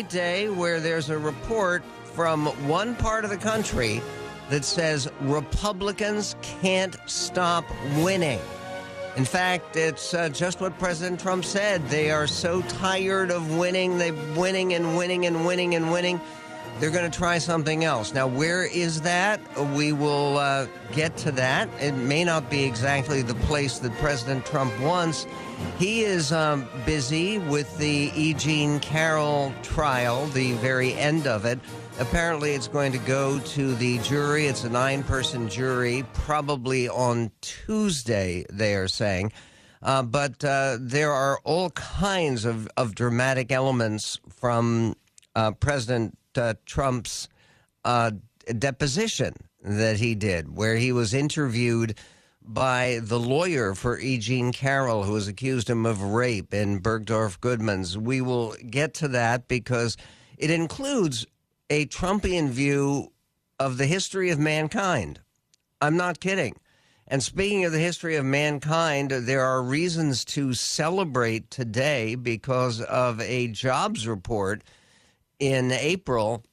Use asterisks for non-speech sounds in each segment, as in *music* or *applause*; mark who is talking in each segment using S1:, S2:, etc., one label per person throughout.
S1: day where there's a report from one part of the country that says Republicans can't stop winning. In fact, it's uh, just what President Trump said. They are so tired of winning, They're winning and winning and winning and winning. They're going to try something else. Now, where is that? We will uh, get to that. It may not be exactly the place that President Trump wants. He is um, busy with the E. Jean Carroll trial, the very end of it. Apparently, it's going to go to the jury. It's a nine person jury, probably on Tuesday, they are saying. Uh, but uh, there are all kinds of, of dramatic elements from uh, President uh, Trump's uh, deposition that he did, where he was interviewed by the lawyer for E. Jean Carroll, who has accused him of rape in Bergdorf Goodman's. We will get to that because it includes a Trumpian view of the history of mankind. I'm not kidding. And speaking of the history of mankind, there are reasons to celebrate today because of a jobs report in April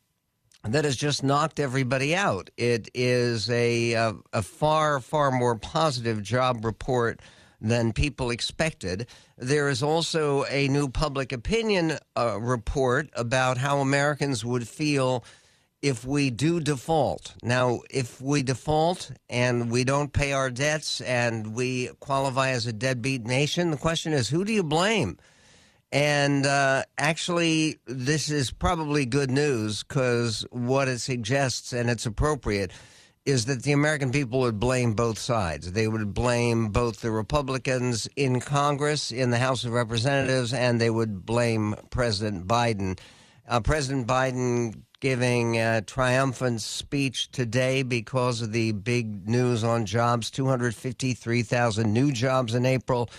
S1: that has just knocked everybody out. It is a, a, a far, far more positive job report than people expected. There is also a new public opinion uh, report about how Americans would feel if we do default. Now, if we default and we don't pay our debts and we qualify as a deadbeat nation, the question is who do you blame? And uh, actually, this is probably good news because what it suggests, and it's appropriate, is that the American people would blame both sides. They would blame both the Republicans in Congress, in the House of Representatives, and they would blame President Biden. Uh, President Biden giving a triumphant speech today because of the big news on jobs 253,000 new jobs in April,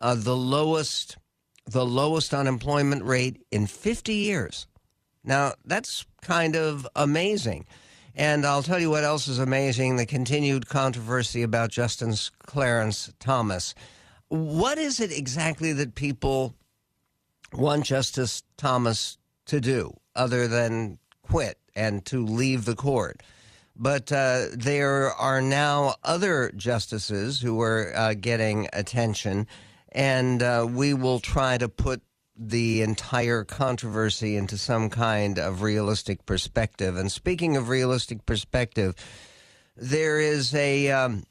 S1: uh, the lowest the lowest unemployment rate in 50 years. Now, that's kind of amazing. And I'll tell you what else is amazing the continued controversy about Justice Clarence Thomas. What is it exactly that people want Justice Thomas to do other than quit and to leave the court? But uh, there are now other justices who are uh, getting attention and uh, we will try to put the entire controversy into some kind of realistic perspective. And speaking of realistic perspective, there is a. Um,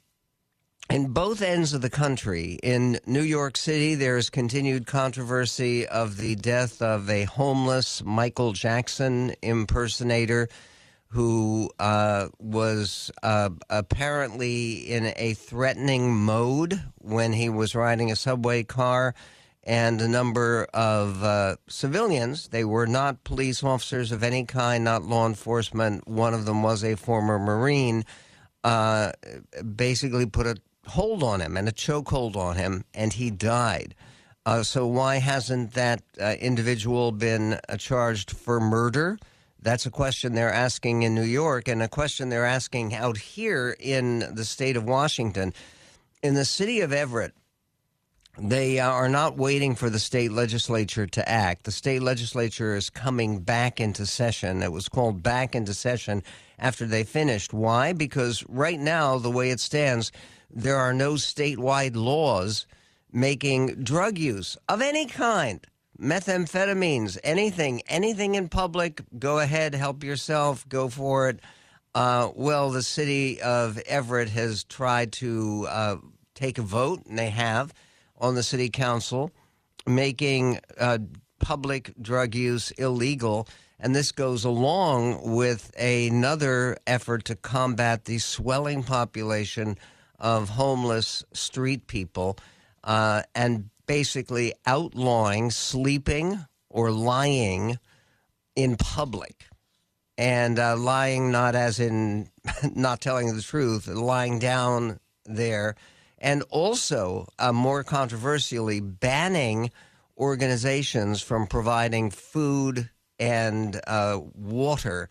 S1: in both ends of the country, in New York City, there is continued controversy of the death of a homeless Michael Jackson impersonator who uh, was uh, apparently in a threatening mode when he was riding a subway car. And a number of uh, civilians, they were not police officers of any kind, not law enforcement. One of them was a former Marine, uh, basically put a hold on him and a chokehold on him, and he died. Uh, so, why hasn't that uh, individual been charged for murder? That's a question they're asking in New York and a question they're asking out here in the state of Washington. In the city of Everett, they uh, are not waiting for the state legislature to act. The state legislature is coming back into session. It was called back into session after they finished. Why? Because right now, the way it stands, there are no statewide laws making drug use of any kind methamphetamines, anything, anything in public, go ahead, help yourself, go for it. Uh, well, the city of Everett has tried to uh, take a vote, and they have, on the city council, making uh, public drug use illegal. And this goes along with another effort to combat the swelling population of homeless street people. Uh, and basically outlawing sleeping or lying in public. And uh, lying not as in *laughs* not telling the truth, lying down there. And also, uh, more controversially, banning organizations from providing food and uh, water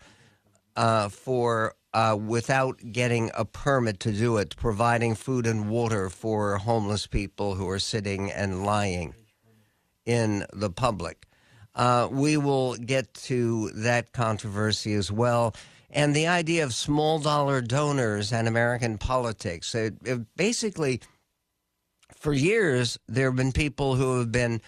S1: uh, for uh, without getting a permit to do it, providing food and water for homeless people who are sitting and lying in the public. Uh, we will get to that controversy as well. And the idea of small dollar donors and American politics. It, it basically, for years, there have been people who have been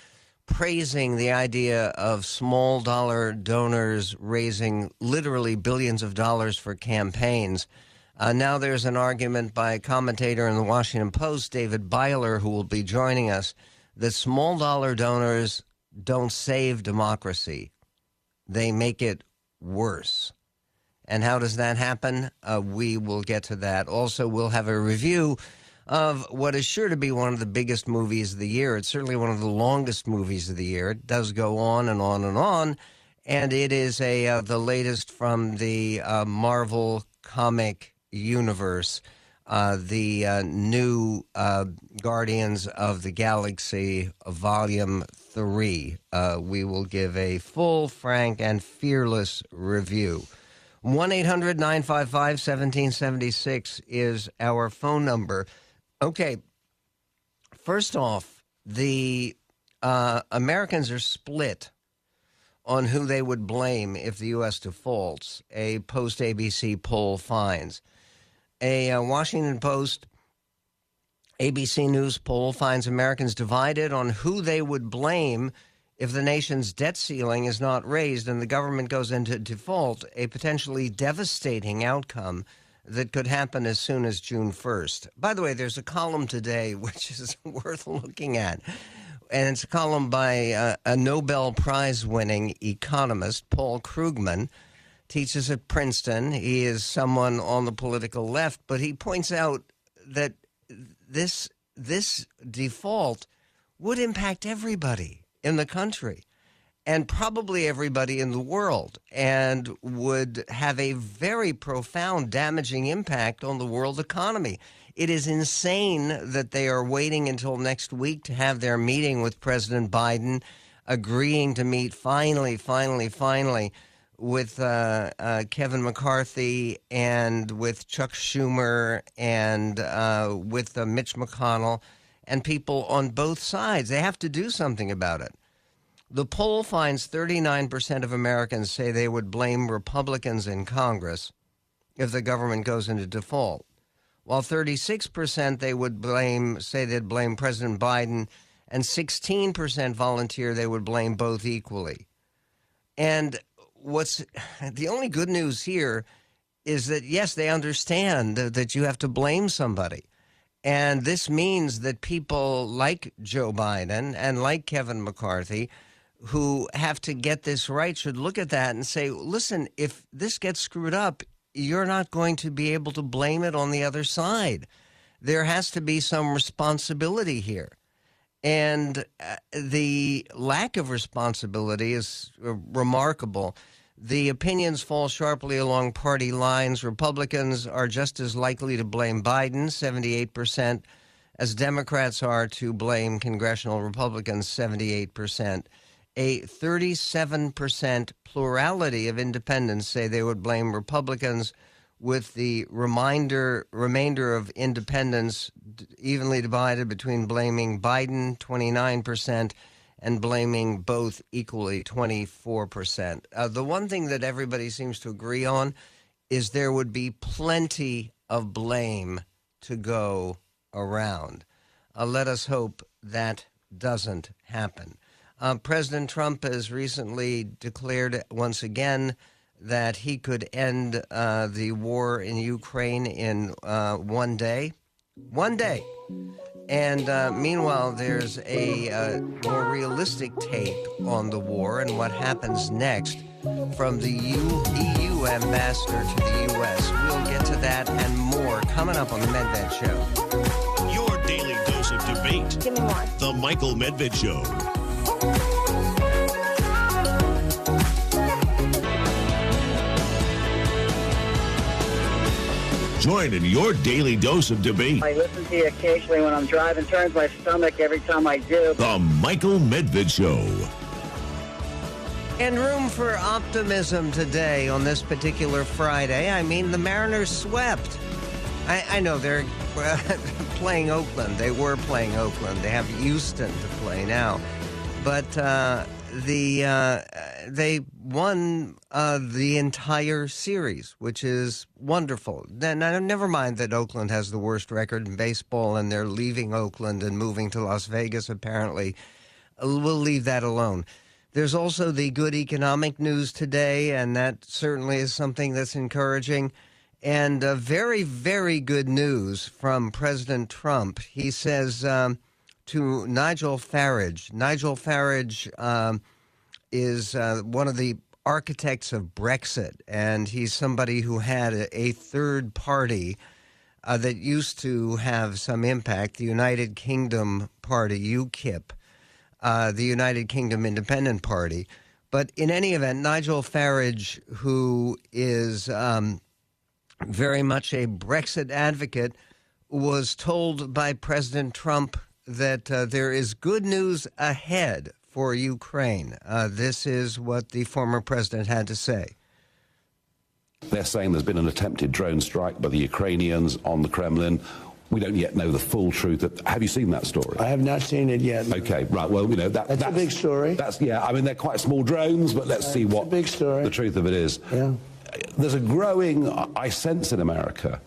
S1: praising the idea of small dollar donors raising literally billions of dollars for campaigns. Uh, now there's an argument by a commentator in the Washington Post, David Byler, who will be joining us, that small dollar donors don't save democracy, they make it worse. And how does that happen? Uh, we will get to that. Also, we'll have a review of what is sure to be one of the biggest movies of the year. It's certainly one of the longest movies of the year. It does go on and on and on, and it is a uh, the latest from the uh, Marvel comic universe. Uh, the uh, new uh, Guardians of the Galaxy Volume 3. Uh, we will give a full, frank, and fearless review. 1 800 955 1776 is our phone number. Okay. First off, the uh, Americans are split on who they would blame if the U.S. defaults, a post ABC poll finds. A uh, Washington Post ABC News poll finds Americans divided on who they would blame if the nation's debt ceiling is not raised and the government goes into default, a potentially devastating outcome that could happen as soon as June 1st. By the way, there's a column today *laughs* which is worth looking at. And it's a column by uh, a Nobel Prize winning economist, Paul Krugman, teaches at Princeton. He is someone on the political left, but he points out that this this default would impact everybody in the country and probably everybody in the world and would have a very profound damaging impact on the world economy. It is insane that they are waiting until next week to have their meeting with President Biden, agreeing to meet finally, finally, finally with uh, uh, Kevin McCarthy and with Chuck Schumer and uh, with uh, Mitch McConnell and people on both sides. They have to do something about it. The poll finds 39% of Americans say they would blame Republicans in Congress if the government goes into default, while 36% they would blame say they'd blame President Biden and 16% volunteer they would blame both equally. And what's the only good news here is that yes, they understand that you have to blame somebody. And this means that people like Joe Biden and like Kevin McCarthy who have to get this right should look at that and say, listen, if this gets screwed up, you're not going to be able to blame it on the other side. There has to be some responsibility here. And uh, the lack of responsibility is uh, remarkable. The opinions fall sharply along party lines. Republicans are just as likely to blame Biden, 78%, as Democrats are to blame congressional Republicans, 78% a 37% plurality of independents say they would blame Republicans, with the reminder, remainder of independents evenly divided between blaming Biden, 29%, and blaming both equally, 24%. Uh, the one thing that everybody seems to agree on is there would be plenty of blame to go around. Uh, let us hope that doesn't happen. Uh, President Trump has recently declared once again that he could end uh, the war in Ukraine in uh, one day. One day. And uh, meanwhile, there's a uh, more realistic take on the war and what happens next from the EU, EU ambassador to the U.S. We'll get to that and more coming up on the Medved Show.
S2: Your daily dose of debate.
S3: Give me more.
S2: The Michael Medved Show. Join in your daily dose of debate.
S4: I listen to you occasionally when I'm driving. Turns my stomach every time I do.
S2: The Michael Medved Show.
S1: And room for optimism today on this particular Friday. I mean, the Mariners swept. I, I know they're *laughs* playing Oakland. They were playing Oakland. They have Houston to play now. But uh, the uh, they won uh, the entire series, which is wonderful. Then never mind that Oakland has the worst record in baseball, and they're leaving Oakland and moving to Las Vegas. Apparently, we'll leave that alone. There's also the good economic news today, and that certainly is something that's encouraging. And uh, very, very good news from President Trump. He says. Um, to Nigel Farage. Nigel Farage um, is uh, one of the architects of Brexit, and he's somebody who had a, a third party uh, that used to have some impact, the United Kingdom Party, UKIP, uh, the United Kingdom Independent Party. But in any event, Nigel Farage, who is um, very much a Brexit advocate, was told by President Trump that uh, there is good news ahead for Ukraine. Uh, this is what the former president had to say.
S3: They're saying there's been an attempted drone strike by the Ukrainians on the Kremlin. We don't yet know the full truth. Have you seen that story?
S5: I have not seen it yet.
S3: Okay, right. Well, you know that,
S5: that's, that's, a big story.
S3: That's yeah. I mean, they're quite small drones, but let's see what
S5: big story.
S3: the truth of it is.
S5: Yeah.
S3: There's a growing, I sense in America,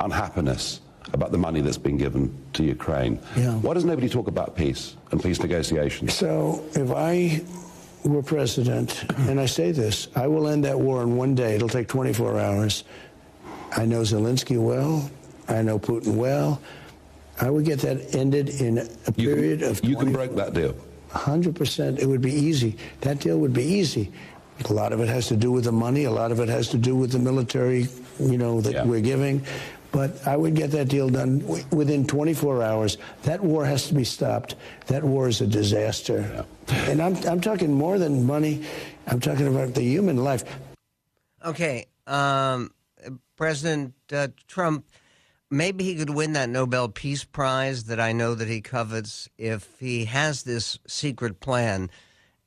S3: unhappiness about the money that's been given to Ukraine.
S5: Yeah.
S3: Why does nobody talk about peace and peace negotiations?
S5: So if I were president, and I say this, I will end that war in one day. It'll take 24 hours. I know Zelensky well. I know Putin well. I would get that ended in a period
S3: you can,
S5: of.
S3: You can break that deal.
S5: 100%. It would be easy. That deal would be easy. A lot of it has to do with the money. A lot of it has to do with the military, you know, that yeah. we're giving. But I would get that deal done within 24 hours. That war has to be stopped. That war is a disaster. Yeah. and I'm, I'm talking more than money. I'm talking about the human life.
S1: Okay. Um, President uh, Trump, maybe he could win that Nobel Peace Prize that I know that he covets if he has this secret plan.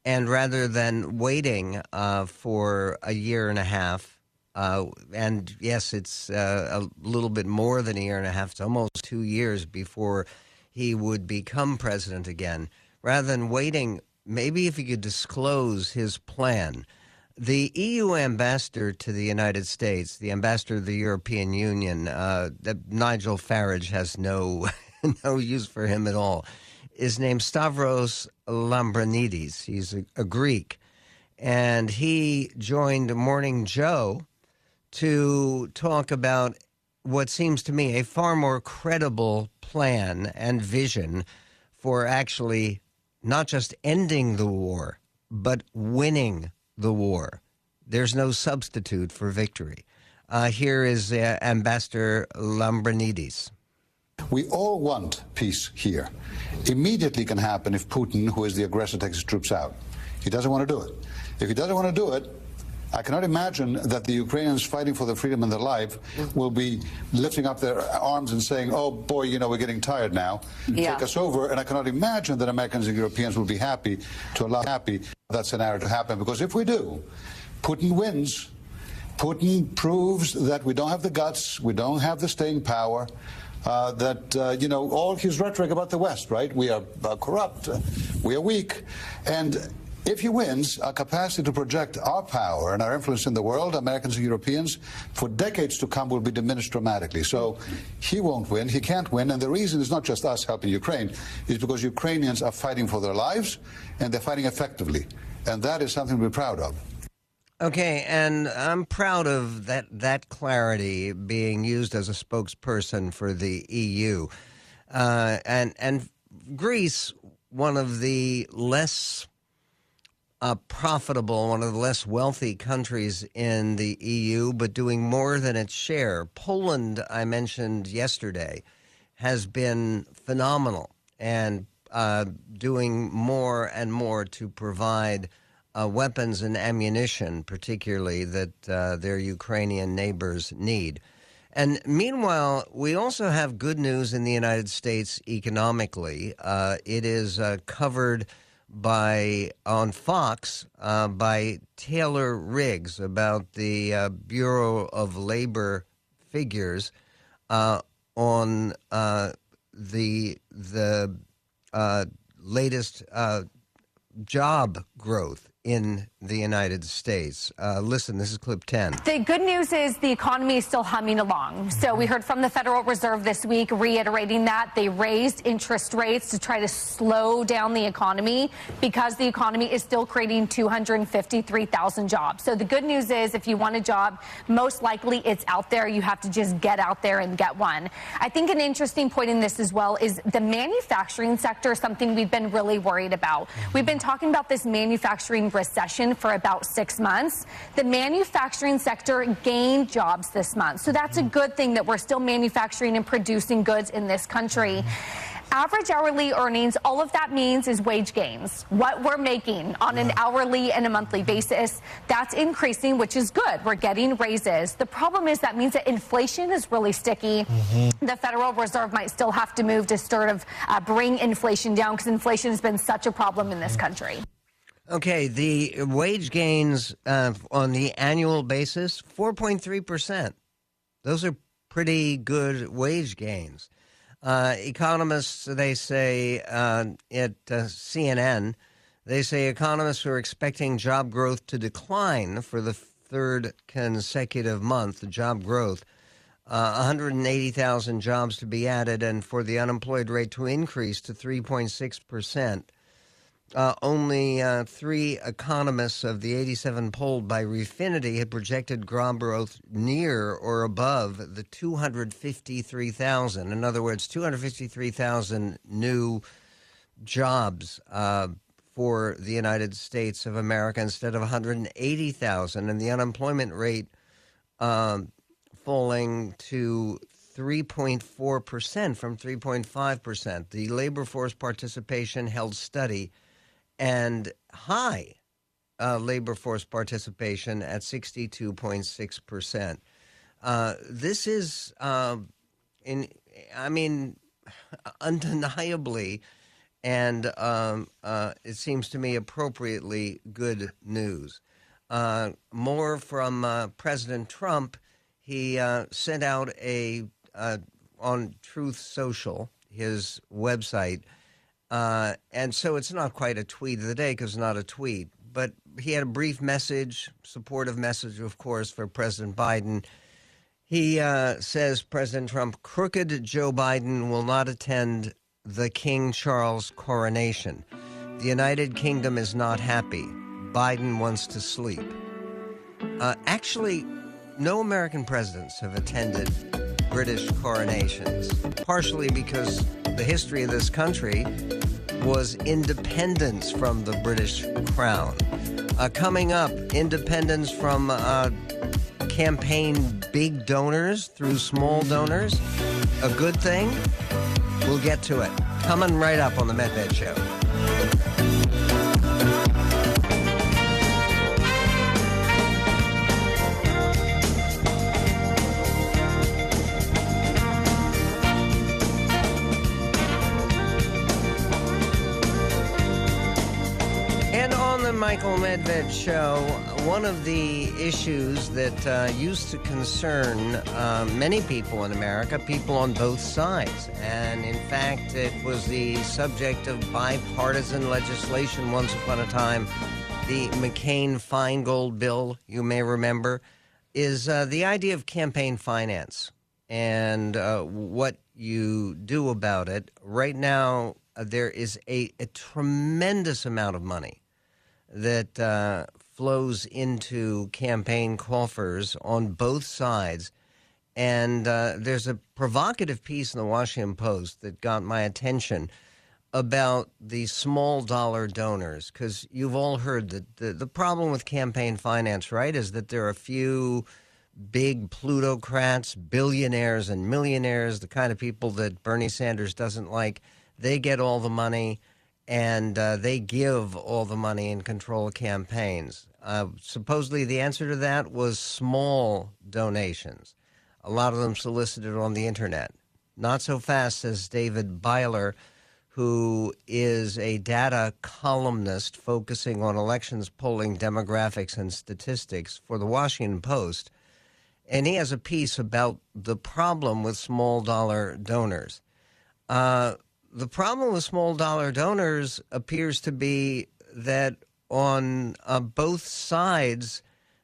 S1: And rather than waiting uh, for a year and a half, uh, and yes, it's uh, a little bit more than a year and a half. It's almost two years before he would become president again. Rather than waiting, maybe if he could disclose his plan. The EU ambassador to the United States, the ambassador of the European Union, uh, Nigel Farage has no *laughs* no use for him at all. Is named Stavros Lambrinidis. He's a, a Greek, and he joined Morning Joe to talk about what seems to me a far more credible plan and vision for actually not just ending the war, but winning the war. There's no substitute for victory. Uh, here is uh, Ambassador Lambrinidis.
S6: We all want peace here. Immediately can happen if Putin, who is the aggressor, takes his troops out. He doesn't want to do it. If he doesn't want to do it, I cannot imagine that the Ukrainians fighting for their freedom and their life will be lifting up their arms and saying, oh boy, you know, we're getting tired now. Yeah. Take us over. And I cannot imagine that Americans and Europeans will be happy to allow happy that scenario to happen. Because if we do, Putin wins. Putin proves that we don't have the guts, we don't have the staying power. Uh, that, uh, you know, all his rhetoric about the West, right? We are uh, corrupt, we are weak. And if he wins, our capacity to project our power and our influence in the world, Americans and Europeans, for decades to come will be diminished dramatically. So he won't win, he can't win, and the reason is not just us helping Ukraine, it's because Ukrainians are fighting for their lives and they're fighting effectively. And that is something to be proud of.
S1: Okay, and I'm proud of that that clarity being used as a spokesperson for the EU, uh, and and Greece, one of the less uh, profitable, one of the less wealthy countries in the EU, but doing more than its share. Poland, I mentioned yesterday, has been phenomenal and uh, doing more and more to provide uh, weapons and ammunition, particularly that uh, their Ukrainian neighbors need. And meanwhile, we also have good news in the United States economically. Uh, it is uh, covered by on Fox uh, by Taylor Riggs about the uh, Bureau of Labor figures uh, on uh, the the uh, latest uh, job growth in the United States. Uh, listen, this is clip 10.
S7: The good news is the economy is still humming along. So we heard from the Federal Reserve this week reiterating that they raised interest rates to try to slow down the economy because the economy is still creating 253,000 jobs. So the good news is if you want a job, most likely it's out there. You have to just get out there and get one. I think an interesting point in this as well is the manufacturing sector, something we've been really worried about. We've been talking about this manufacturing recession for about six months. The manufacturing sector gained jobs this month. So that's a good thing that we're still manufacturing and producing goods in this country average hourly earnings, all of that means is wage gains. What we're making on an hourly and a monthly basis, that's increasing, which is good. We're getting raises. The problem is that means that inflation is really sticky. Mm-hmm. The Federal Reserve might still have to move to sort of uh, bring inflation down because inflation has been such a problem in this country.
S1: Okay, the wage gains uh, on the annual basis, 4.3%. Those are pretty good wage gains. Uh, economists, they say uh, at uh, CNN, they say economists are expecting job growth to decline for the third consecutive month, job growth. Uh, 180,000 jobs to be added, and for the unemployed rate to increase to 3.6 percent. Uh, only uh, three economists of the 87 polled by Refinitiv had projected job growth near or above the 253,000. In other words, 253,000 new jobs uh, for the United States of America instead of 180,000, and the unemployment rate um, falling to 3.4% from 3.5%. The labor force participation held steady and high uh, labor force participation at 62.6%. Uh, this is, uh, in, I mean, *laughs* undeniably, and um, uh, it seems to me appropriately good news. Uh, more from uh, President Trump. He sent out a on Truth Social, his website, uh, and so it's not quite a tweet of the day because it's not a tweet. But he had a brief message, supportive message, of course, for President Biden. He uh, says President Trump, crooked Joe Biden will not attend the King Charles coronation. The United Kingdom is not happy. Biden wants to sleep. Uh, actually, no American presidents have attended British coronations, partially because the history of this country was independence from the British crown. Uh, coming up, independence from uh, campaign big donors through small donors. A good thing? We'll get to it. Coming right up on the Medved Show. Michael Medved show, one of the issues that uh, used to concern uh, many people in America, people on both sides, and in fact, it was the subject of bipartisan legislation once upon a time. The McCain Feingold bill, you may remember, is uh, the idea of campaign finance and uh, what you do about it. Right now, uh, there is a, a tremendous amount of money that uh, flows into campaign coffers on both sides. And uh, there's a provocative piece in the Washington Post that got my attention about the small dollar donors, because you've all heard that the, the problem with campaign finance, right, is that there are a few big plutocrats, billionaires, and millionaires, the kind of people that Bernie Sanders doesn't like. They get all the money and uh, they give all the money and control campaigns. Uh, supposedly, the answer to that was small donations, a lot of them solicited on the internet. Not so fast, says David Byler, who is a data columnist focusing on elections polling, demographics, and statistics for the Washington Post. And he has a piece about the problem with small dollar donors. Uh, the problem with small dollar donors appears to be that on uh, both sides,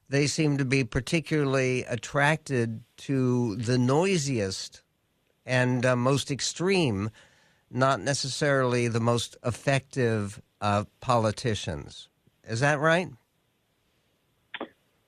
S1: they seem to be particularly attracted to the noisiest and uh, most extreme, not necessarily the most effective uh, politicians. Is that right?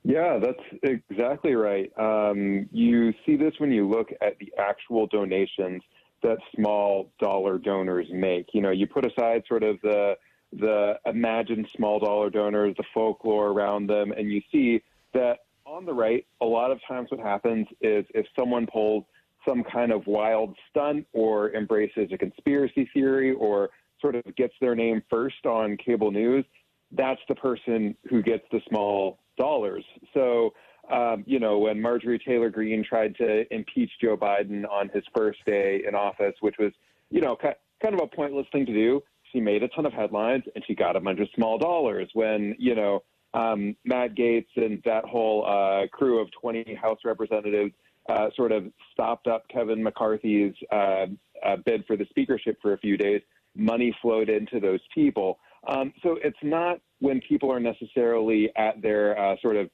S8: Yeah, that's exactly right. Um, you see this when you look at the actual donations that small dollar donors make. You know, you put aside sort of the the imagined small dollar donors, the folklore around them, and you see that on the right, a lot of times what happens is if someone pulls some kind of wild stunt or embraces a conspiracy theory or sort of gets their name first on cable news, that's the person who gets the small dollars. So, um, you know, when Marjorie Taylor Greene tried to impeach Joe Biden on his first day in office, which was, you know, kind of a pointless thing to do, she made a ton of headlines and she got a bunch of small dollars. When, you know, um, Matt Gaetz and that whole uh, crew of 20 House representatives uh, sort of stopped up Kevin McCarthy's uh, uh, bid for the speakership for a few days, money flowed into those people. Um, so it's not when people are necessarily at their uh, sort of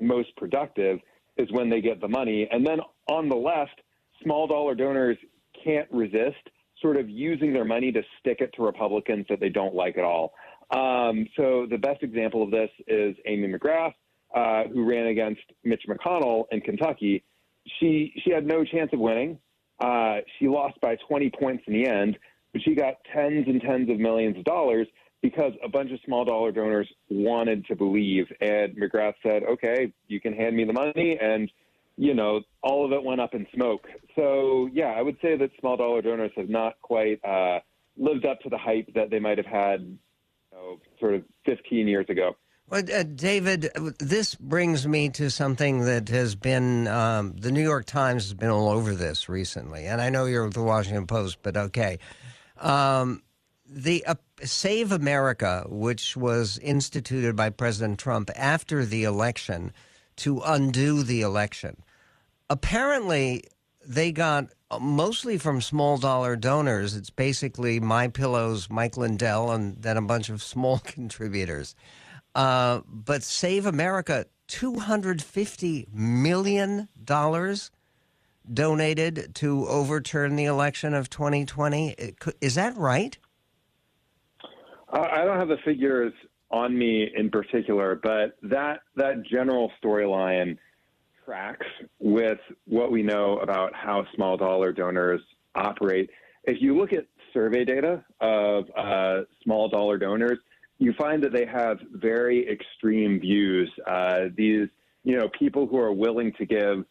S8: most productive is when they get the money. And then on the left, small dollar donors can't resist sort of using their money to stick it to Republicans that they don't like at all. Um, so the best example of this is Amy McGrath, uh, who ran against Mitch McConnell in Kentucky. She she had no chance of winning. Uh, she lost by 20 points in the end, but she got tens and tens of millions of dollars because a bunch of small dollar donors wanted to believe. And McGrath said, "Okay, you can hand me the money," and you know, all of it went up in smoke. So yeah, I would say that small dollar donors have not quite uh, lived up to the hype that they might have had know, sort of 15 years ago.
S1: Well, uh, David, this brings me to something that has been um, the New York Times has been all over this recently, and I know you're with the Washington Post, but okay. Um, the uh, Save America, which was instituted by President Trump after the election to undo the election, apparently they got mostly from small dollar donors. It's basically My Pillows, Mike Lindell, and then a bunch of small *laughs* contributors. Uh, but Save America, two hundred fifty million dollars donated to overturn the election of 2020. Is that right?
S8: I don't have the figures on me in particular, but that that general storyline tracks with what we know about how small dollar donors operate. If you look at survey data of uh, small dollar donors, you find that they have very extreme views. Uh, these, you know, people who are willing to give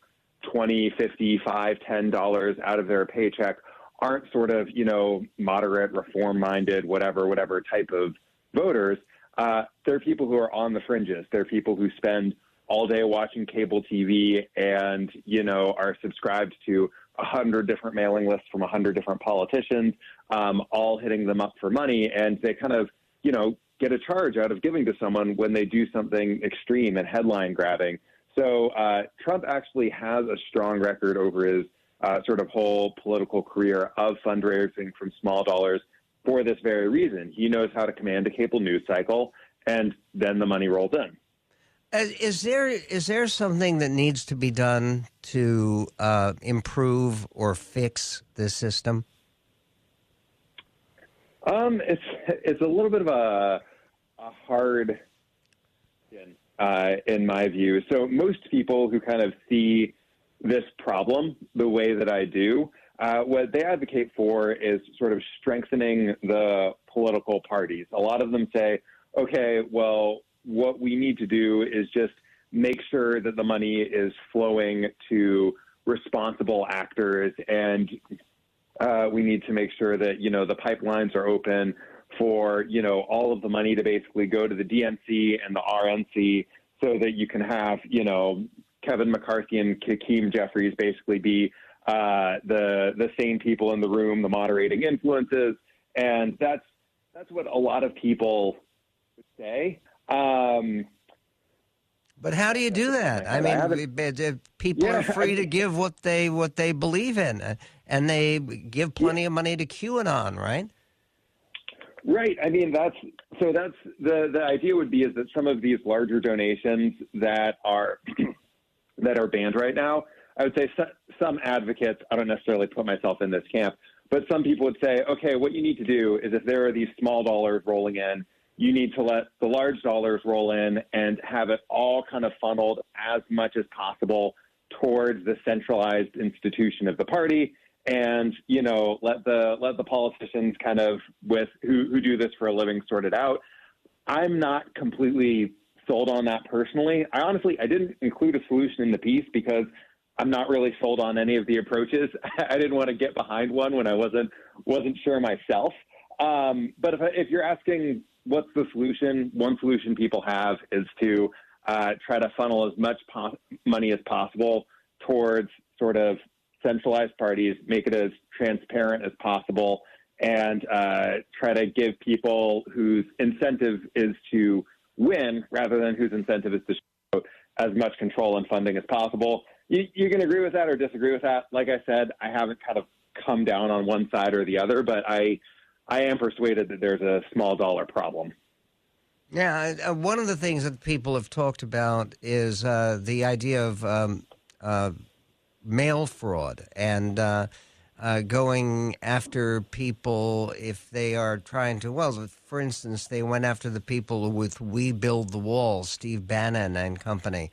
S8: 20, 50, 5, 10 dollars out of their paycheck aren't sort of, you know, moderate, reform minded, whatever, whatever type of voters. Uh, they're people who are on the fringes. They're people who spend all day watching cable TV and, you know, are subscribed to a hundred different mailing lists from a hundred different politicians, um, all hitting them up for money. And they kind of, you know, get a charge out of giving to someone when they do something extreme and headline grabbing. So uh, Trump actually has a strong record over his uh, sort of whole political career of fundraising from small dollars for this very reason. He knows how to command a cable news cycle, and then the money rolls in.
S1: Uh, is there is there something that needs to be done to uh, improve or fix this system?
S8: Um, it's it's a little bit of a a hard uh, in my view. So most people who kind of see this problem the way that I do, uh, what they advocate for is sort of strengthening the political parties. A lot of them say, okay, well, what we need to do is just make sure that the money is flowing to responsible actors and uh, we need to make sure that you know the pipelines are open for you know all of the money to basically go to the DNC and the RNC so that you can have you know Kevin McCarthy and Hakeem Jeffries basically be uh, the the same people in the room, the moderating influences, and that's that's what a lot of people say. Um,
S1: but how do you do that? I mean, people yeah, are free to give what they what they believe in, and they give plenty yeah. of money to QAnon, right?
S8: Right. I mean, that's so. That's the the idea would be is that some of these larger donations that are *clears throat* that are banned right now. I would say some advocates. I don't necessarily put myself in this camp, but some people would say, okay, what you need to do is if there are these small dollars rolling in, you need to let the large dollars roll in and have it all kind of funneled as much as possible towards the centralized institution of the party and you know let the let the politicians kind of with who who do this for a living sort it out i'm not completely sold on that personally. I honestly i didn't include a solution in the piece because i'm not really sold on any of the approaches. *laughs* I didn't want to get behind one when i wasn't wasn't sure myself. Um, but if, if you're asking what's the solution one solution people have is to uh, try to funnel as much po- money as possible towards sort of centralized parties, make it as transparent as possible, and uh, try to give people whose incentive is to win rather than whose incentive is to show as much control and funding as possible. You, you can agree with that or disagree with that. Like I said, I haven't kind of come down on one side or the other, but I I am persuaded that there's a small dollar problem.
S1: Yeah, uh, one of the things that people have talked about is uh, the idea of um, uh, mail fraud and uh, going after people if they are trying to. Well, for instance, they went after the people with "We Build the Wall," Steve Bannon and company.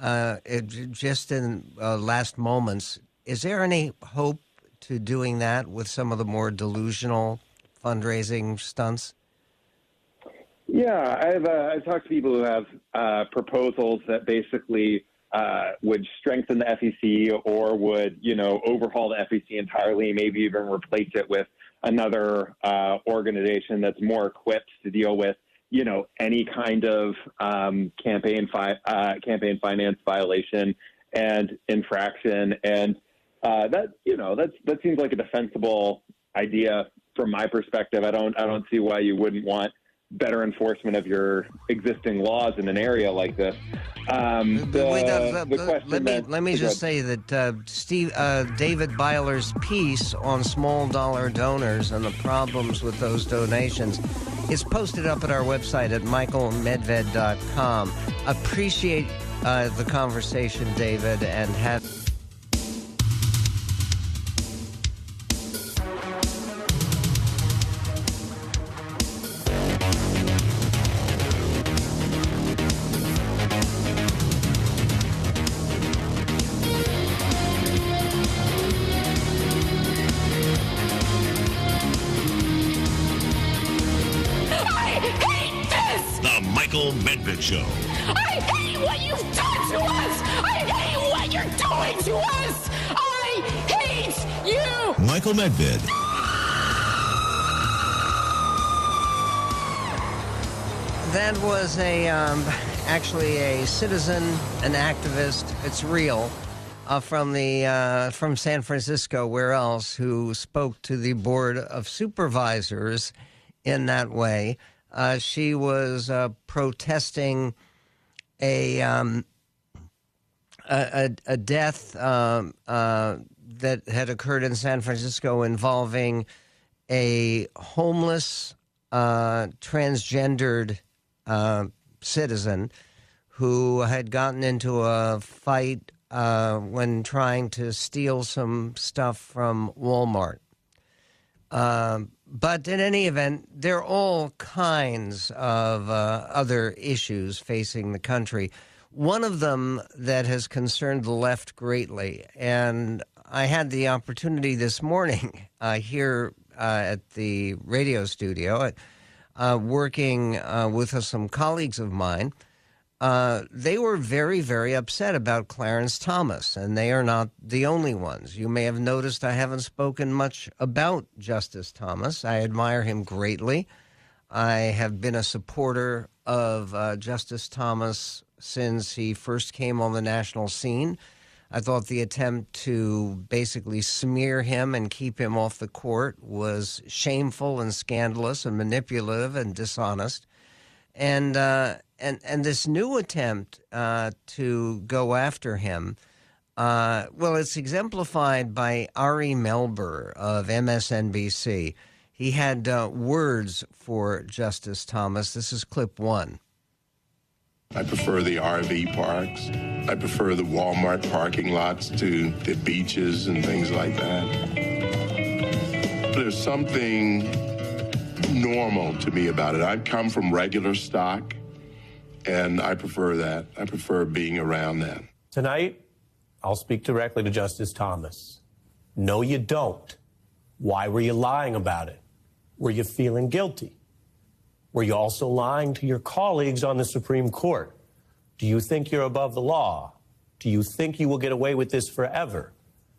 S1: Uh, it, just in uh, last moments, is there any hope to doing that with some of the more delusional fundraising stunts?
S8: Yeah, I've uh, I've talked to people who have uh, proposals that basically uh, would strengthen the FEC or would, you know, overhaul the FEC entirely, maybe even replace it with another uh, organization that's more equipped to deal with, you know, any kind of um, campaign fi- uh, campaign finance violation and infraction. And uh, that, you know, that's that seems like a defensible idea from my perspective. I don't I don't see why you wouldn't want better enforcement of your existing laws in an area like this. Um, the,
S1: Wait, uh, the let me let me just say that uh, Steve uh, David Byler's piece on small dollar donors and the problems with those donations is posted up at our website at michaelmedved.com. Appreciate uh, the conversation, David, and have.
S2: Show.
S9: I hate what you've done to us! I hate what you're doing to us! I hate you!
S2: Michael Medved.
S1: That was a um, actually a citizen, an activist. It's real. Uh, from the uh, from San Francisco, where else? Who spoke to the board of supervisors in that way? Uh, she was uh, protesting a, um, a, a, death um, uh, that had occurred in San Francisco involving a homeless, uh, transgendered uh, citizen who had gotten into a fight uh, when trying to steal some stuff from Walmart. Um, but in any event, there are all kinds of uh, other issues facing the country. One of them that has concerned the left greatly, and I had the opportunity this morning uh, here uh, at the radio studio, uh, working uh, with some colleagues of mine uh, they were very, very upset about Clarence Thomas, and they are not the only ones. You may have noticed I haven't spoken much about Justice Thomas. I admire him greatly. I have been a supporter of uh, Justice Thomas since he first came on the national scene. I thought the attempt to basically smear him and keep him off the court was shameful and scandalous and manipulative and dishonest. And uh, and and this new attempt uh, to go after him, uh, well, it's exemplified by Ari Melber of MSNBC. he had uh, words for Justice Thomas. This is clip one.
S10: I prefer the RV parks. I prefer the Walmart parking lots to the beaches and things like that. There's something normal to me about it. I've come from regular stock, and I prefer that. I prefer being around that.
S11: Tonight, I'll speak directly to Justice Thomas. No, you don't. Why were you lying about it? Were you feeling guilty? Were you also lying to your colleagues on the Supreme Court? Do you think you're above the law? Do you think you will get away with this forever?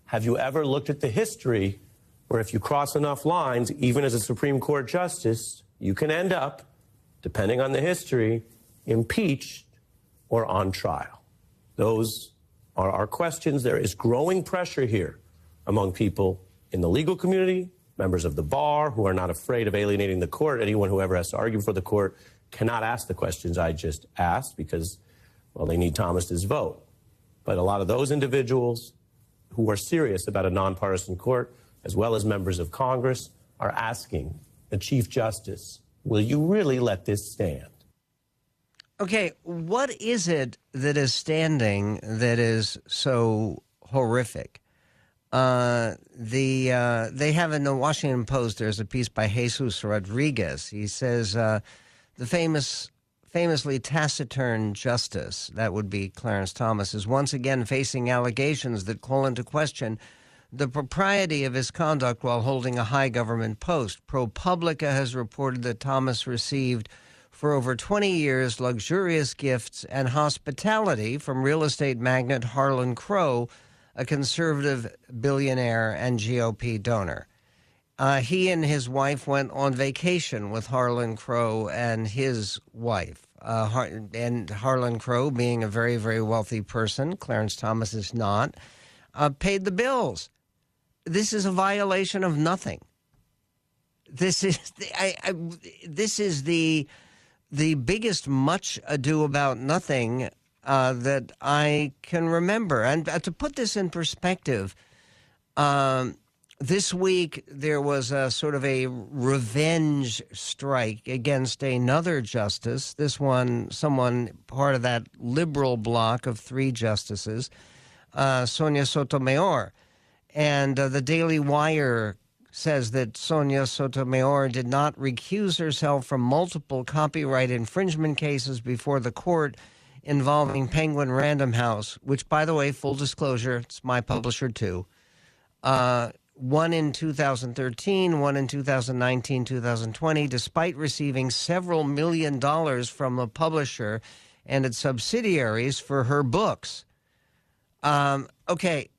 S11: Have you ever looked at the history where if you cross enough lines, even as a Supreme Court justice, you can end up, depending on the history, impeached or on trial? Those are our questions. There is growing pressure here among people in the legal community, members of the bar who are not afraid of alienating the court. Anyone who ever has to argue for the court cannot ask the questions I just asked because, well, they need Thomas's vote. But a lot of those individuals who are serious about a nonpartisan court, as well as members of Congress, are asking the Chief Justice, will you really let this stand?
S1: Okay, what is it that is standing that is so horrific? Uh, the uh, they have in the Washington Post. There's a piece by Jesus Rodriguez. He says uh, the famous, famously taciturn justice that would be Clarence Thomas is once again facing allegations that call into question the propriety of his conduct while holding a high government post. ProPublica has reported that Thomas received for over 20 years luxurious gifts and hospitality from real estate magnate Harlan Crow a conservative billionaire and GOP donor. Uh, he and his wife went on vacation with Harlan Crow and his wife. Uh, Har- and Harlan Crow, being a very, very wealthy person, Clarence Thomas is not, uh, paid the bills. This is a violation of nothing. This is the, I, I, this is the the biggest much ado about nothing uh, that I can remember. And uh, to put this in perspective, um, this week there was a sort of a revenge strike against another justice. This one, someone part of that liberal bloc of three justices, uh, Sonia Sotomayor. And uh, the Daily Wire says that Sonia Sotomayor did not recuse herself from multiple copyright infringement cases before the court involving Penguin Random House, which, by the way, full disclosure, it's my publisher too. Uh, one in 2013, one in 2019, 2020, despite receiving several million dollars from the publisher and its subsidiaries for her books. Um, okay,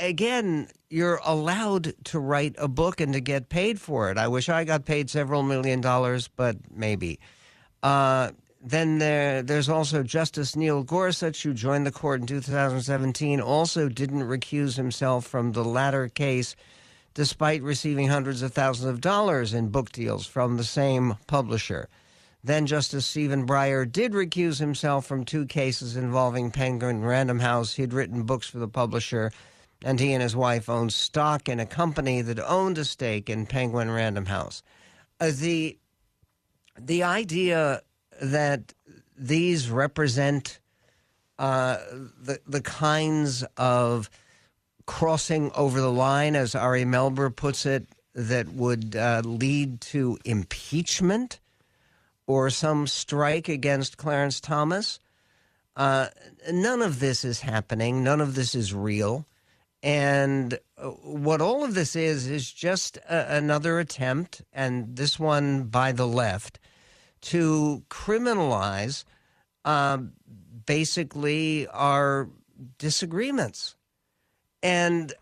S1: again, you're allowed to write a book and to get paid for it. I wish I got paid several million dollars, but maybe. Uh, then there, there's also Justice Neil Gorsuch, who joined the court in 2017, also didn't recuse himself from the latter case, despite receiving hundreds of thousands of dollars in book deals from the same publisher. Then Justice Stephen Breyer did recuse himself from two cases involving Penguin Random House. He'd written books for the publisher, and he and his wife owned stock in a company that owned a stake in Penguin Random House. Uh, the the idea that these represent uh, the the kinds of crossing over the line, as Ari Melber puts it, that would uh, lead to impeachment or some strike against Clarence Thomas. Uh, none of this is happening. None of this is real. And uh, what all of this is, is just a, another attempt, and this one by the left, to criminalize um, basically our disagreements. And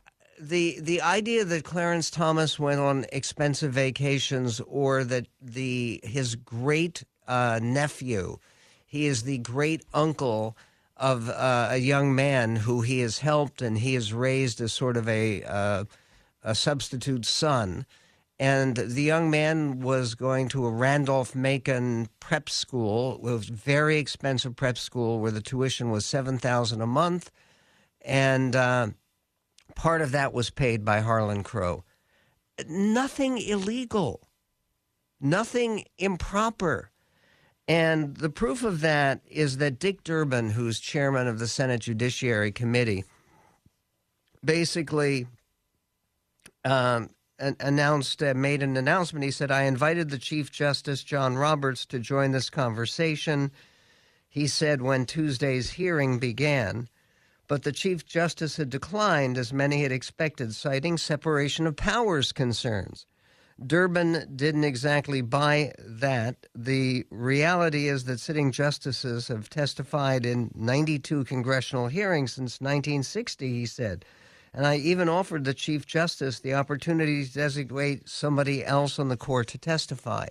S1: the the idea that Clarence Thomas went on expensive vacations or that the his great uh, nephew, he is the great uncle of uh, a young man who he has helped and he has raised as sort of a uh, a substitute son and the young man was going to a Randolph Macon prep school. It was very expensive prep school where the tuition was seven thousand a month, and uh, part of that was paid by Harlan Crow. nothing illegal, nothing improper. And the proof of that is that Dick Durbin, who's chairman of the Senate Judiciary Committee, basically um, announced, uh, made an announcement. He said, I invited the Chief Justice, John Roberts, to join this conversation. He said when Tuesday's hearing began, but the Chief Justice had declined, as many had expected, citing separation of powers concerns. Durbin didn't exactly buy that. The reality is that sitting justices have testified in 92 congressional hearings since 1960, he said. And I even offered the Chief Justice the opportunity to designate somebody else on the court to testify.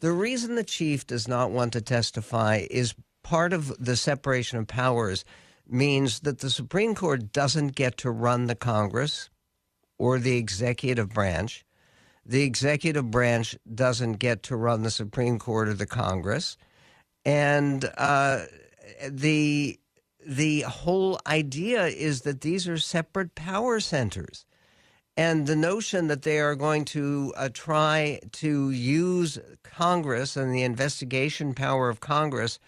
S1: The reason the Chief does not want to testify is part of the separation of powers means that the Supreme Court doesn't get to run the Congress or the executive branch the executive branch doesn't get to run the Supreme Court or the Congress, and uh, the the whole idea is that these are separate power centers. And the notion that they are going to uh, try to use Congress and the investigation power of Congress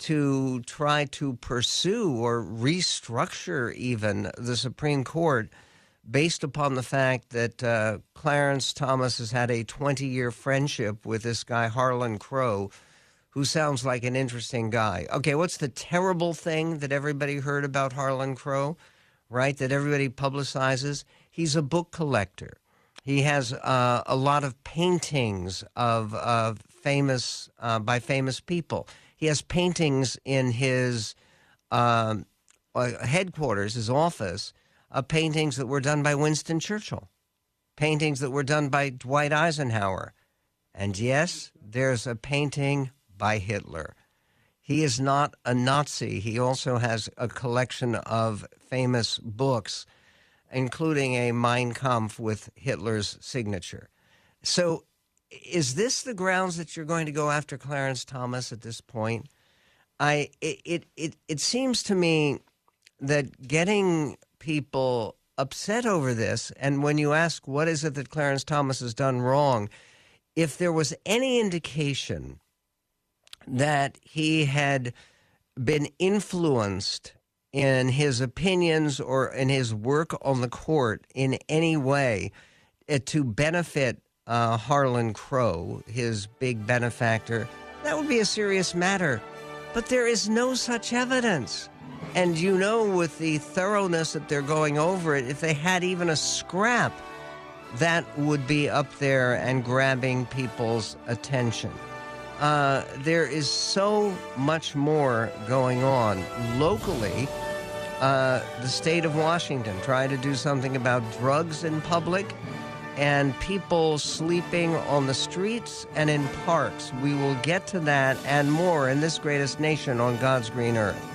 S1: to try to pursue or restructure even the Supreme Court based upon the fact that uh, Clarence Thomas has had a 20 year friendship with this guy, Harlan Crow, who sounds like an interesting guy. Okay, what's the terrible thing that everybody heard about Harlan Crow, right? That everybody publicizes? He's a book collector. He has uh, a lot of paintings of, of famous uh, by famous people. He has paintings in his um, uh, headquarters, his office, of paintings that were done by Winston Churchill, paintings that were done by Dwight Eisenhower. And yes, there's a painting by Hitler. He is not a Nazi. He also has a collection of famous books, including a Mein Kampf with Hitler's signature. So, is this the grounds that you're going to go after Clarence Thomas at this point? I it it it, it seems to me that getting people upset over this. And when you ask what is it that Clarence Thomas has done wrong, if there was any indication that he had been influenced in his opinions or in his work on the court in any way uh, to benefit uh, Harlan Crow, his big benefactor, that would be a serious matter. But there is no such evidence. And you know, with the thoroughness that they're going over it, if they had even a scrap, that would be up there and grabbing people's attention. Uh, there is so much more going on locally. Uh, the state of Washington trying to do something about drugs in public and people sleeping on the streets and in parks. We will get to that and more in this greatest nation on God's green earth.